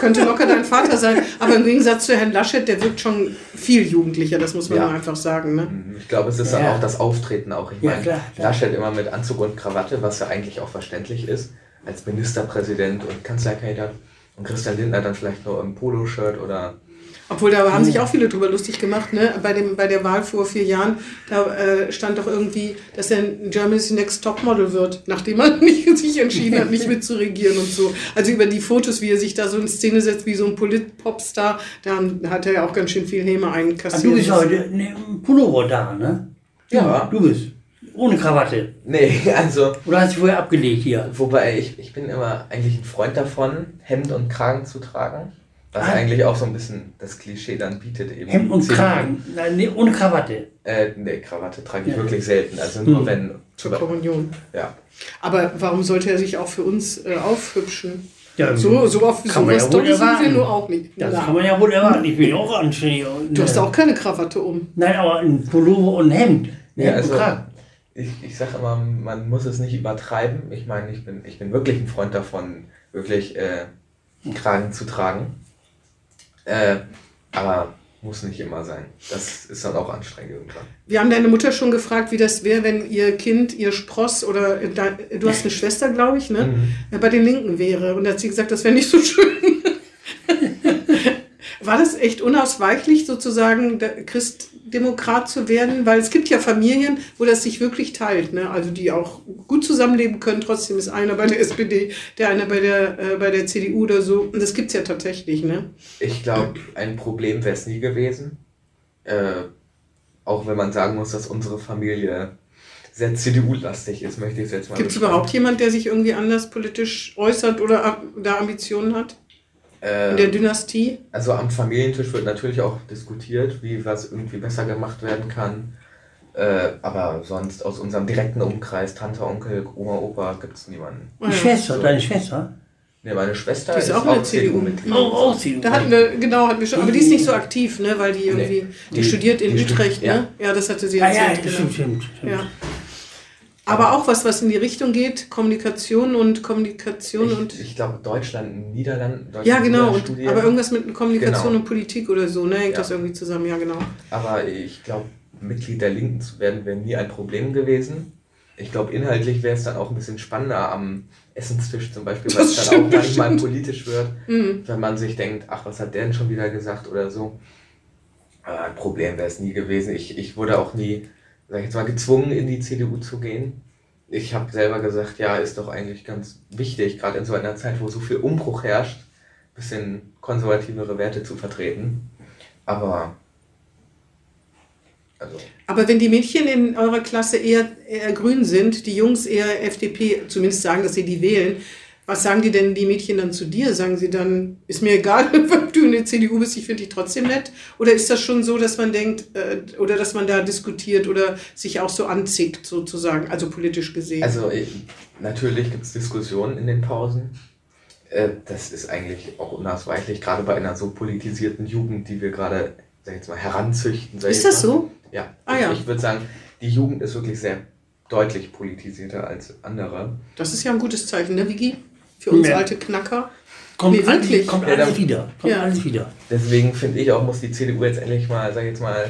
Könnte locker dein Vater sein. Aber im Gegensatz zu Herrn Laschet, der wirkt schon viel jugendlicher, das muss man Ja. einfach sagen. Ne? Mhm. Ich glaube, es ist dann Ja. auch das Auftreten auch. Ich Ja, meine, klar, klar. Laschet immer mit Anzug und Krawatte, was ja eigentlich auch verständlich ist, als Ministerpräsident und Kanzlerkandidat. Und Christian Lindner dann vielleicht nur im Poloshirt oder. Obwohl, da haben sich auch viele drüber lustig gemacht. Ne? Bei, dem, bei der Wahl vor vier Jahren, da äh, stand doch irgendwie, dass er ein Germany's Next Topmodel wird, nachdem er nicht sich entschieden hat, nicht mitzuregieren und so. Also über die Fotos, wie er sich da so in Szene setzt, wie so ein Polit-Popstar, da hat er ja auch ganz schön viel Häme Aber einkassiert. du bist heute ne, im Pullover da, ne? Ja. Du bist. Ohne Krawatte. Nee, also. Oder hast du vorher abgelegt hier? Wobei ich, ich bin immer eigentlich ein Freund davon, Hemd und Kragen zu tragen. Was Ah. eigentlich auch so ein bisschen das Klischee dann bietet eben. Hemd und. Kragen. Nein, nee, ohne Krawatte. Äh, nee, Krawatte trage ich Ja. wirklich selten. Also nur Hm. wenn. Zur Kommunion. Ja. Aber warum sollte er sich auch für uns äh, aufhübschen? Ja, So, so auf Kann man sowas ja wohl Tolles sind wir nur auch nicht. Das Na, kann man ja wohl erwarten. Ich bin ja auch anständig. du hast auch keine Krawatte um. Nein, aber ein Pullover und ein Hemd. Ja, Hemd also- und Kragen. Ich, ich sage immer, man muss es nicht übertreiben. Ich meine, ich bin, ich bin wirklich ein Freund davon, wirklich äh, einen Kragen zu tragen. Äh, aber muss nicht immer sein. Das ist dann auch anstrengend irgendwann. Wir haben deine Mutter schon gefragt, wie das wäre, wenn ihr Kind, ihr Spross oder äh, dein, du hast eine Schwester, glaube ich, ne? Mhm. Ja, bei den Linken wäre. Und da hat sie gesagt, das wäre nicht so schön. War das echt unausweichlich, sozusagen der Christdemokrat zu werden? Weil es gibt ja Familien, wo das sich wirklich teilt, ne? Also die auch gut zusammenleben können. Trotzdem ist einer bei der SPD, der eine bei der, äh, bei der CDU oder so. Und das gibt es ja tatsächlich, ne? Ich glaube, ein Problem wäre es nie gewesen. Äh, auch wenn man sagen muss, dass unsere Familie sehr CDU-lastig ist, möchte ich es jetzt mal Gibt es überhaupt jemand, der sich irgendwie anders politisch äußert oder da Ambitionen hat? Äh, In der Dynastie? Also am Familientisch wird natürlich auch diskutiert, wie was irgendwie besser gemacht werden kann. Äh, aber sonst aus unserem direkten Umkreis, Tante, Onkel, Oma, Opa, gibt es niemanden. Die ja. Schwester, so. deine Schwester? Ne, meine Schwester Die ist auch in der CDU. CDU-Mitglied. Mhm. Oh, auch sie. Da hatten wir, genau, hatten wir schon, aber die ist nicht so aktiv, ne, weil die irgendwie, die, Die- studiert in die Utrecht, ja. ne? Ja, das hatte sie Ah, ja, erzählt, das genau. stimmt, stimmt. stimmt. Ja. Aber auch was, was in die Richtung geht, Kommunikation und Kommunikation und. Ich, ich glaube, Deutschland, Niederlanden. Deutschland, Ja, genau, und, aber irgendwas mit Kommunikation Genau. und Politik oder so, ne? Hängt Ja. das irgendwie zusammen, ja, genau. Aber ich glaube, Mitglied der Linken zu werden, wäre nie ein Problem gewesen. Ich glaube, inhaltlich wäre es dann auch ein bisschen spannender am Essenstisch zum Beispiel, weil es dann auch manchmal stimmt. politisch wird, Mhm. wenn man sich denkt, ach, was hat der denn schon wieder gesagt oder so. Aber ein Problem wäre es nie gewesen. Ich, ich wurde auch nie, sag ich jetzt mal, gezwungen, in die CDU zu gehen. Ich habe selber gesagt, ja, ist doch eigentlich ganz wichtig, gerade in so einer Zeit, wo so viel Umbruch herrscht, ein bisschen konservativere Werte zu vertreten. Aber, also, Aber wenn die Mädchen in eurer Klasse eher, eher grün sind, die Jungs eher FDP, zumindest sagen, dass sie die wählen, was sagen die denn die Mädchen dann zu dir? Sagen sie dann, ist mir egal, ob du in der CDU bist, ich finde dich trotzdem nett? Oder ist das schon so, dass man denkt, äh, oder dass man da diskutiert oder sich auch so anzickt, sozusagen, also politisch gesehen? also ich, natürlich gibt es Diskussionen in den Pausen. Äh, das ist eigentlich auch unausweichlich, gerade bei einer so politisierten Jugend, die wir gerade, sag ich jetzt mal, heranzüchten. ist das mal. so? Ja, Ah, ich, ja. ich würde sagen, die Jugend ist wirklich sehr deutlich politisierter als andere. Das ist ja ein gutes Zeichen, ne, Vigi? Für uns Ja. alte Knacker. Kommt, Nee, alles, wirklich? kommt Ja, alles wieder. Kommt Ja. alles wieder. Deswegen finde ich auch, muss die CDU jetzt endlich mal, sag ich jetzt mal,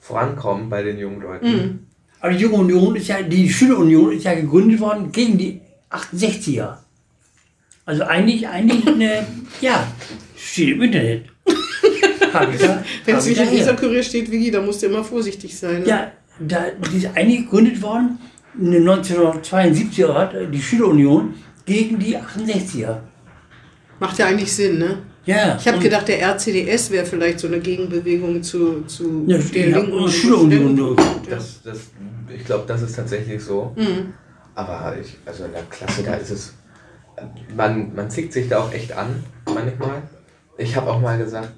vorankommen bei den jungen Leuten. Mhm. Aber die Junge Union ist ja, die Schülerunion ist ja gegründet worden gegen die 68er. Also eigentlich, eigentlich eine, ja, steht im Internet. Wenn es ich nicht in dieser Kurier steht, Vigi, da musst du immer vorsichtig sein. Ne? Ja, da, die ist eigentlich gegründet worden, in den 1972er hat die Schülerunion gegen die 68er. Macht ja eigentlich Sinn, ne? Ja. Ich habe gedacht, der RCDS wäre vielleicht so eine Gegenbewegung zu, zu Ja, den ja, linken Schülerunion. Das, das, ich glaube, das ist tatsächlich so. Mhm. Aber ich, also in der Klasse, da ist es. Man, man zickt sich da auch echt an, manchmal. Ich habe auch mal gesagt,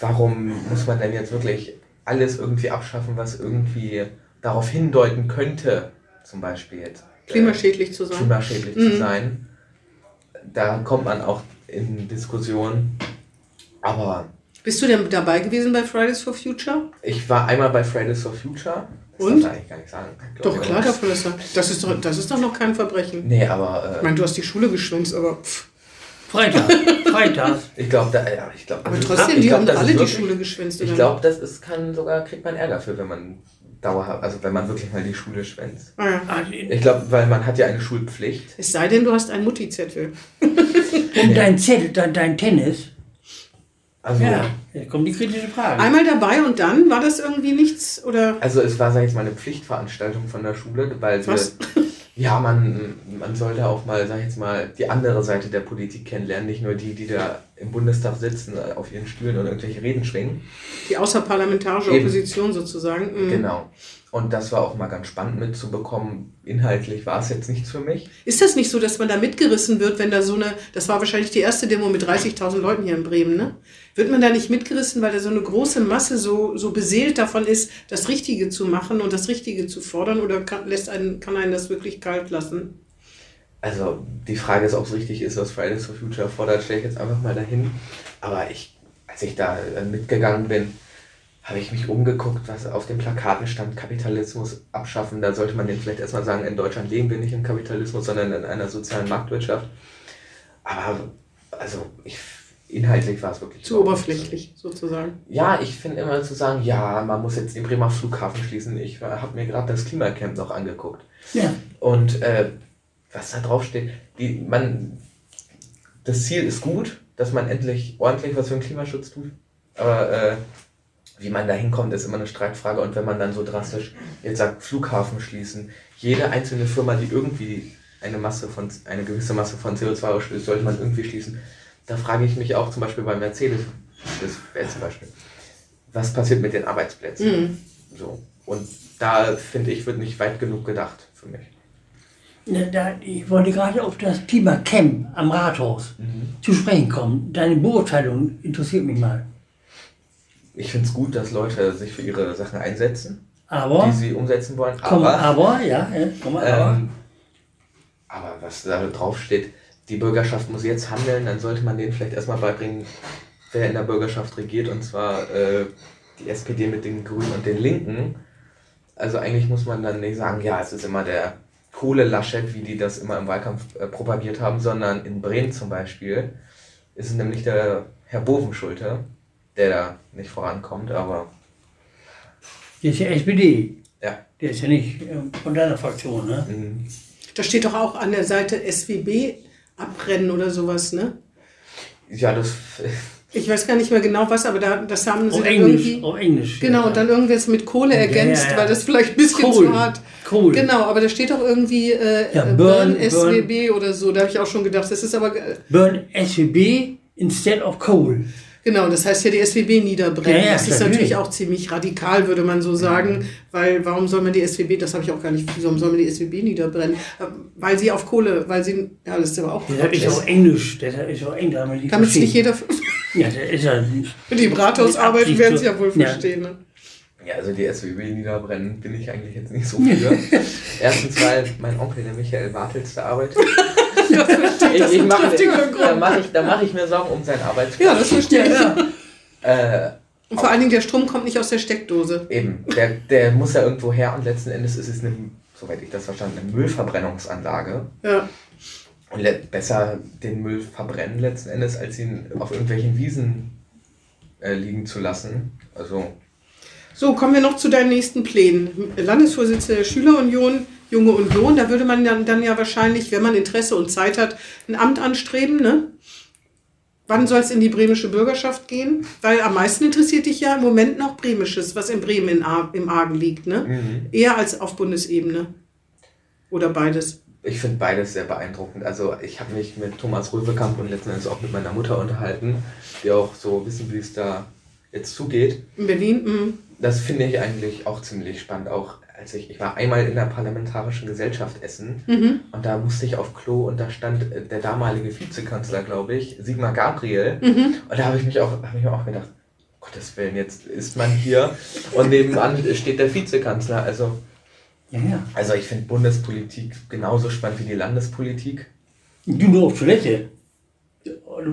warum muss man denn jetzt wirklich alles irgendwie abschaffen, was irgendwie darauf hindeuten könnte, zum Beispiel jetzt äh, Klimaschädlich zu sein. klimaschädlich Mhm. zu sein. Da kommt man auch in Diskussionen. Aber Bist du denn dabei gewesen bei Fridays for Future? ich war einmal bei Fridays for Future. Das Und? darf man eigentlich gar nicht sagen. glaub Doch, ich, klar, ist er. Das ist doch, das ist doch noch kein Verbrechen. Nee, aber Ich äh, meine, du hast die Schule geschwänzt, aber pff. Freitag, Freitag. ich glaube, da, ja, ich glaube, Aber trotzdem, die haben alle die Schule geschwänzt. Ich glaube, das ist, kann sogar, kriegt man Ärger für, wenn man dauerhaft, also wenn man wirklich mal die Schule schwänzt. Ah, ja. Ah, Ich glaube, weil man hat ja eine Schulpflicht. Es sei denn, du hast einen Mutti-Zettel. Und dein Zettel, dein, dein Tennis. Also, Ja, jetzt kommt die kritische Frage. Einmal dabei und dann war das irgendwie nichts oder also es war, sag ich jetzt mal, eine Pflichtveranstaltung von der Schule, weil wir, was? Ja, man, man sollte auch mal, sag ich jetzt mal, die andere Seite der Politik kennenlernen, nicht nur die, die da im Bundestag sitzen, äh, auf ihren Stühlen und irgendwelche Reden schwingen. Die außerparlamentarische Eben. Opposition sozusagen. Mhm. Genau. Und das war auch mal ganz spannend mitzubekommen. Inhaltlich war es jetzt nichts für mich. Ist das nicht so, dass man da mitgerissen wird, wenn da so eine, das war wahrscheinlich die erste Demo mit 30.000 Leuten hier in Bremen, ne? Wird man da nicht mitgerissen, weil da so eine große Masse so, so beseelt davon ist, das Richtige zu machen und das Richtige zu fordern oder kann, lässt einen, kann einen das wirklich kalt lassen? Also die Frage ist, ob es richtig ist, was Fridays for Future fordert, stelle ich jetzt einfach mal dahin. Aber ich, als ich da äh, mitgegangen bin, habe ich mich umgeguckt, was auf den Plakaten stand, Kapitalismus abschaffen. Da sollte man jetzt vielleicht erstmal sagen, in Deutschland leben wir nicht im Kapitalismus, sondern in einer sozialen Marktwirtschaft. Aber also ich, inhaltlich war es wirklich Zu nicht so. oberflächlich sozusagen. Ja, ich finde immer zu sagen, ja, man muss jetzt den Bremer Flughafen schließen. Ich habe mir gerade das Klimacamp noch angeguckt. Ja. Und äh, was da drauf steht, die, man, das Ziel ist gut, dass man endlich ordentlich was für den Klimaschutz tut. Aber äh, wie man da hinkommt, ist immer eine Streitfrage. Und wenn man dann so drastisch jetzt sagt, Flughafen schließen, jede einzelne Firma, die irgendwie eine Masse von eine gewisse Masse von CO2 ausstößt, sollte man irgendwie schließen. Da frage ich mich auch zum Beispiel bei Mercedes, das wäre zum Beispiel, was passiert mit den Arbeitsplätzen? Mhm. So. Und da finde ich, wird nicht weit genug gedacht für mich. Na, Da, ich wollte gerade auf das Thema Camp am Rathaus zu sprechen kommen. Deine Beurteilung interessiert mich mal. Ich finde es gut, dass Leute sich für ihre Sachen einsetzen, Aber, die sie umsetzen wollen. komm, Aber, aber, ja, ja komm, aber. ähm, aber was da drauf steht, die Bürgerschaft muss jetzt handeln, dann sollte man denen vielleicht erstmal beibringen, wer in der Bürgerschaft regiert, und zwar äh, die SPD mit den Grünen und den Linken. Also eigentlich muss man dann nicht sagen, ja, es ist immer der Kohle-Laschet, wie die das immer im Wahlkampf äh, propagiert haben, sondern in Bremen zum Beispiel ist es nämlich der Herr Bovenschulte, der da nicht vorankommt, aber Der ist ja SPD. ja. Der ist ja nicht äh, von deiner Fraktion, ne? Mhm. Da steht doch auch an der Seite SWB abrennen oder sowas, ne? Ja, das. Ich weiß gar nicht mehr genau was, aber da, das haben sie Auf Englisch. irgendwie. Auf Englisch. Genau, ja. und dann irgendwas mit Kohle ergänzt, ja, ja. weil das vielleicht ein bisschen Kohl. zu hart. Kohl. Genau, aber da steht auch irgendwie äh, Ja, äh, Burn- Burn, SWB oder so. Da habe ich auch schon gedacht, das ist aber. äh, Burn SWB instead of coal. Genau, das heißt ja die SWB niederbrennen. Ja, ja, das ist natürlich auch ziemlich radikal, würde man so sagen, weil warum soll man die SWB, das habe ich auch gar nicht, warum soll man die SWB niederbrennen? Äh, Weil sie auf Kohle, weil sie, ja, das ist aber auch Der ist auch Englisch. Der ist auch Englisch. damit die Damit es nicht jeder, Ja, der ist ja nicht. die Brathaus arbeiten, werden sie ja wohl Ja. verstehen. Ne? Ja, also die SWB niederbrennen bin ich eigentlich jetzt nicht so für. Erstens, weil mein Onkel, der Michael Bartels, da arbeitet. Das verstehe Ich, ich mache da mache ich, da mach ich mir Sorgen um seinen Arbeitsplatz. Ja, das verstehe ich. Ja, Äh, Und vor allen Dingen, der Strom kommt nicht aus der Steckdose. eben, der, der muss ja irgendwo her und letzten Endes ist es eine, soweit ich das verstanden, eine Müllverbrennungsanlage. Ja. Und besser den Müll verbrennen letzten Endes, als ihn auf irgendwelchen Wiesen äh, liegen zu lassen. Also, So, kommen wir noch zu deinen nächsten Plänen. Landesvorsitzende der Schülerunion, Junge Union, da würde man dann, dann ja wahrscheinlich, wenn man Interesse und Zeit hat, ein Amt anstreben, ne? Wann soll es in die bremische Bürgerschaft gehen? Weil am meisten interessiert dich ja im Moment noch Bremisches, was in Bremen in, Ar- im Argen liegt, ne? mhm. Eher als auf Bundesebene. Oder beides. ich finde beides sehr beeindruckend. Also, ich habe mich mit Thomas Röwekamp und letzten Endes auch mit meiner Mutter unterhalten, die auch so wissen, wie es da jetzt zugeht. In Berlin, mm. Das finde ich eigentlich auch ziemlich spannend. Auch als ich, ich war einmal in der Parlamentarischen Gesellschaft Essen Mhm. und da musste ich auf Klo und da stand äh, der damalige Vizekanzler, glaube ich, Sigmar Gabriel. Mhm. Und da habe ich mich auch, habe ich mir auch gedacht, Gottes Willen, jetzt ist man hier und nebenan steht der Vizekanzler. Also, ja. ja. also ich finde Bundespolitik genauso spannend wie die Landespolitik. Du nur auf Toilette.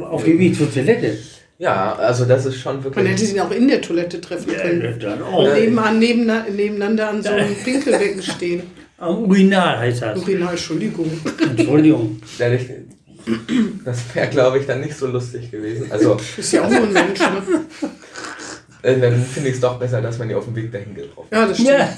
Auf dem Weg zur Toilette. Ja, also das ist schon Man hätte wirklich. sie auch in der Toilette treffen können. dann Und auch. nebenan, nebena- nebeneinander an so einem Pinkelbecken stehen. Am Urinal heißt das. Urinal, Entschuldigung. Entschuldigung. Das wäre, glaube ich, dann nicht so lustig gewesen. Also, Ist ja auch nur ein Mensch, ne? äh, dann finde ich es doch besser, dass man die auf dem Weg dahin getroffen Ja, das stimmt. Ja.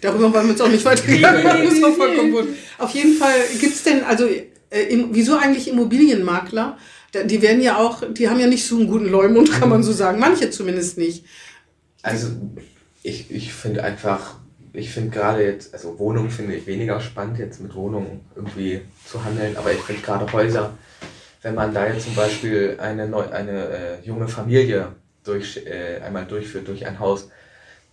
Darüber wollen wir uns auch nicht weitergegangen. Das war vollkommen gut. Auf jeden Fall gibt es denn, also äh, im, wieso eigentlich Immobilienmakler? Die werden ja auch, die haben ja nicht so einen guten Leumund, kann man so sagen. Manche zumindest nicht. Also ich, ich finde einfach, ich finde gerade jetzt, also Wohnungen finde ich weniger spannend, jetzt mit Wohnungen irgendwie zu handeln, aber ich finde gerade Häuser, wenn man da jetzt zum Beispiel eine, neu, eine äh, junge Familie durch, äh, einmal durchführt durch ein Haus,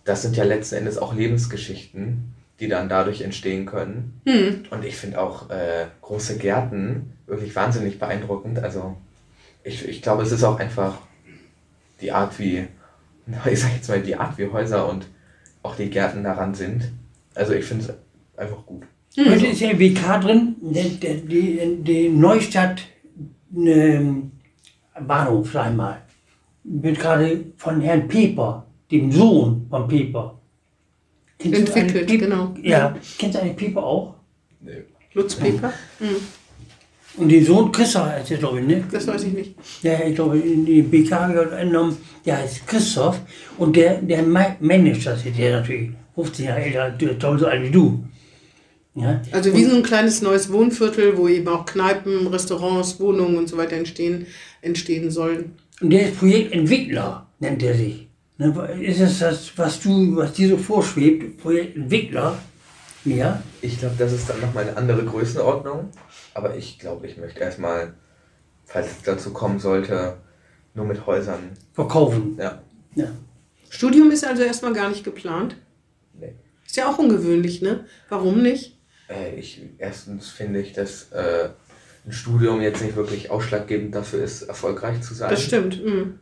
das sind ja letzten Endes auch Lebensgeschichten, die dann dadurch entstehen können. Hm. Und ich finde auch äh, große Gärten wirklich wahnsinnig beeindruckend. Also ich, ich glaube, es ist auch einfach die Art, wie, ich sag jetzt mal, dieArt, wie Häuser und auch die Gärten daran sind. Also ich finde es einfach gut. Heute ist ja WK drin, der, der, die, die Neustadt ähm, Bahnhof, sag ich mal, wird gerade von Herrn Pieper, dem Sohn von Pieper. Kennst du Entwickelt, Pieper? genau. Ja, kennst du eigentlich Pieper auch? Lutz Peper? Hm. Und den Sohn Christoph heißt der, glaube ich, ne? Das weiß ich nicht. Ja, ich glaube, in die BK gehört entnommen, der heißt Christoph und der, der ma- managt das hier, der natürlich 15 Jahre älter, der ist so alt wie du. Ja? Also wie so ein kleines neues Wohnviertel, wo eben auch Kneipen, Restaurants, Wohnungen und so weiter entstehen, entstehen sollen. Und der ist Projektentwickler, nennt er sich. Ne, Ist es das, was du, was dir so vorschwebt, Projektentwickler? Ja. Ich glaube, das ist dann nochmal eine andere Größenordnung. Aber ich glaube, ich möchte erstmal, falls es dazu kommen sollte, nur mit Häusern. Verkaufen. Ja. Ja. Studium ist also erstmal gar nicht geplant. Nee. Ist ja auch ungewöhnlich, ne? Warum nicht? Äh, ich, erstens finde ich, dass äh, ein Studium jetzt nicht wirklich ausschlaggebend dafür ist, erfolgreich zu sein. Das stimmt. hm.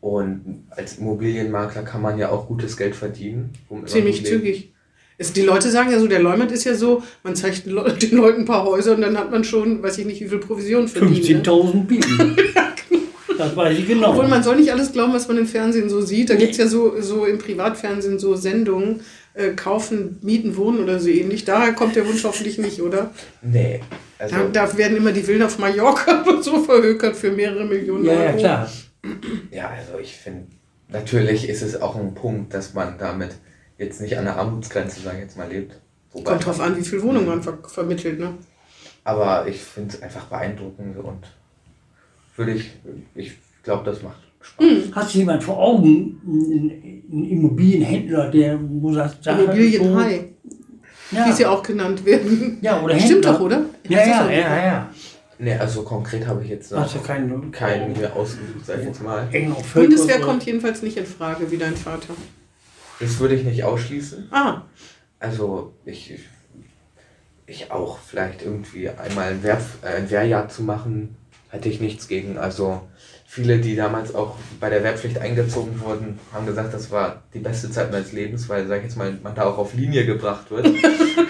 Und als Immobilienmakler kann man ja auch gutes Geld verdienen. Ziemlich zügig. Es, die Leute sagen ja so, der Leumund ist ja so, man zeigt den, Leu den Leuten ein paar Häuser und dann hat man schon, weiß ich nicht, wie viel Provision verdient. Ne? 15.000 Bieten. das weiß ich genau. Obwohl man soll nicht alles glauben, was man im Fernsehen so sieht. Da gibt es ja so, so im Privatfernsehen so Sendungen, äh, kaufen, mieten, wohnen oder so ähnlich. Daher kommt der Wunsch hoffentlich nicht, oder? Nee. Also, Da, da werden immer die Villen auf Mallorca und so verhökert für mehrere Millionen ja, Euro. ja, klar. ja, also ich finde, natürlich ist es auch ein Punkt, dass man damit jetzt nicht an der Armutsgrenze, sage ich jetzt mal, lebt. Wobei Kommt drauf an, wie viel Wohnung man ver vermittelt, ne? Aber ich finde es einfach beeindruckend und würde ich, ich glaube, das macht Spaß. Hast du jemand vor Augen, einen Immobilienhändler, der, wo da- Immobilienhai, ja. wie sie auch genannt werden. ja, oder Stimmt Händler. doch, oder? Ja, ja, so? ja, ja. Ne, also konkret habe ich jetzt noch du keinen, keinen mir ausgesucht, sage ich jetzt mal. Bundeswehr kommt jedenfalls nicht in Frage, wie dein Vater. Das würde ich nicht ausschließen. Ah, Also ich, ich, ich auch vielleicht irgendwie einmal ein, Wehr, äh, ein Wehrjahr zu machen, hätte ich nichts gegen. Also viele, die damals auch bei der Wehrpflicht eingezogen wurden, haben gesagt, das war die beste Zeit meines Lebens, weil, sag ich jetzt mal, man da auch auf Linie gebracht wird.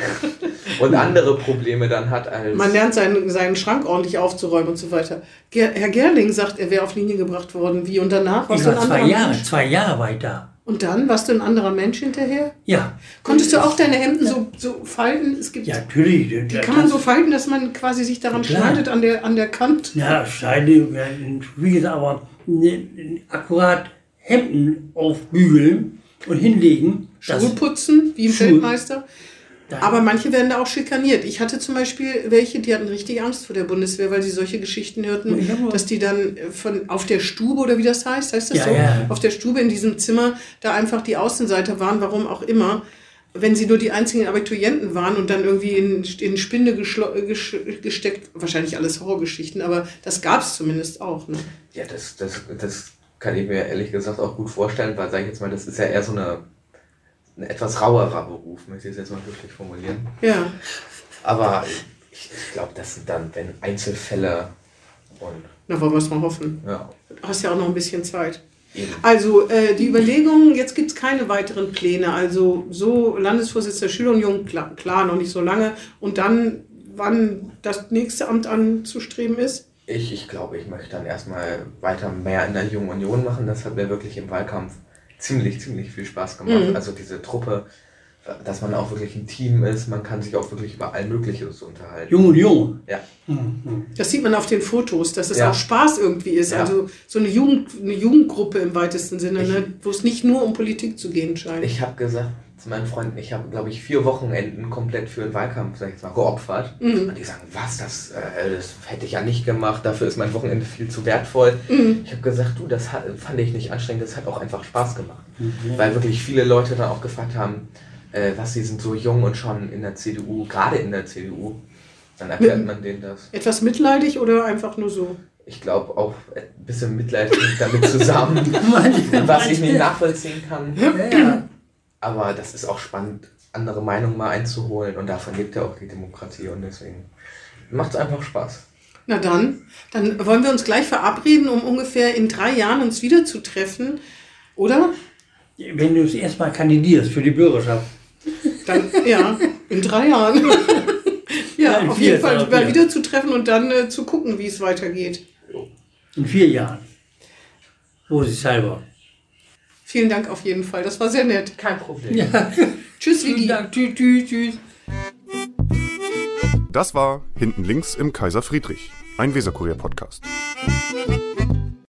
und andere Probleme dann hat als... man lernt seinen, seinen Schrank ordentlich aufzuräumen und so weiter. Ger Herr Gerling sagt, er wäre auf Linie gebracht worden. Wie? Und danach? Ich ein war zwei Jahre, zwei Jahre war ich da. Und dann? Warst du ein anderer Mensch hinterher? Ja. Konntest du auch deine Hemden so, so falten? Es gibt, Ja, natürlich. die kann man so falten, dass man quasi sich daran Klar. schneidet an der, an der Kant. Ja, Scheide, ja, wie gesagt, aber ne, akkurat Hemden aufbügeln und hinlegen. Schuhe putzen, wie im Schuhe. Feldmeister. Da, Aber manche werden da auch schikaniert. Ich hatte zum Beispiel welche, die hatten richtig Angst vor der Bundeswehr, weil sie solche Geschichten hörten, hab nur- dass die dann von auf der Stube oder wie das heißt, heißt das Ja, so? ja. Auf der Stube in diesem Zimmer da einfach die Außenseiter waren, warum auch immer. Wenn sie nur die einzigen Abiturienten waren und dann irgendwie in, in Spinde gesch gesteckt, wahrscheinlich alles Horrorgeschichten, aber das gab es zumindest auch. Ne? Ja, das, das, das kann ich mir ehrlich gesagt auch gut vorstellen, weil, sag ich jetzt mal, das ist ja eher so eine, ein etwas rauerer Beruf, möchte ich es jetzt mal wirklich formulieren. Ja. Aber ich, ich glaube, das sind dann, wenn Einzelfälle und Na, wollen wir es mal hoffen. ja, Du hast ja auch noch ein bisschen Zeit. eben. Also äh, die Überlegung, jetzt gibt es keine weiteren Pläne. Also so Landesvorsitzender der Schülerunion, klar, klar, noch nicht so lange. Und dann, wann das nächste Amt anzustreben ist? Ich, ich glaube, ich möchte dann erstmal weiter mehr in der Jungen Union machen. Das hat mir wirklich im Wahlkampf ziemlich, ziemlich viel Spaß gemacht. Mhm. Also diese Truppe, dass man auch wirklich ein Team ist, man kann sich auch wirklich über all Mögliches unterhalten. Jung Union. Ja. Mhm. Das sieht man auf den Fotos, dass es Ja. auch Spaß irgendwie ist. Ja. Also so eine, Jugend, eine Jugendgruppe im weitesten Sinne, ne? wo es nicht nur um Politik zu gehen scheint. Ich habe gesagt zu meinen Freunden, ich habe, glaube ich, vier Wochenenden komplett für den Wahlkampf, sag ich jetzt mal, geopfert. Mhm. Und die sagen, was, das, äh, das hätte ich ja nicht gemacht, dafür ist mein Wochenende viel zu wertvoll. Mhm. Ich habe gesagt, du, das hat, fand ich nicht anstrengend, das hat auch einfach Spaß gemacht. Mhm. Weil wirklich viele Leute dann auch gefragt haben, äh, was, sie sind so jung und schon in der CDU, gerade in der CDU. Dann erklärt Mhm. man denen das. Etwas mitleidig oder einfach nur so? Ich glaube auch ein bisschen Mitleid damit zusammen, was ich nicht nachvollziehen kann. Ja, ja. Aber das ist auch spannend, andere Meinungen mal einzuholen und davon lebt ja auch die Demokratie und deswegen macht es einfach Spaß. Na dann, dann wollen wir uns gleich verabreden, um ungefähr in drei Jahren uns wiederzutreffen, oder? Wenn du es erstmal kandidierst für die Bürgerschaft. Dann, ja, in drei Jahren. ja, in auf jeden Fall mal ja. wieder zu treffen und dann äh, zu gucken, wie es weitergeht. In vier Jahren. Vorsichtshalber. Vielen Dank auf jeden Fall. Das war sehr nett. Kein Problem. Ja. Tschüss, Vielen Vigi. Dank. Tschüss, tschüss, tschüss. Das war Hinten links im Kaiser Friedrich, ein Weserkurier-Podcast.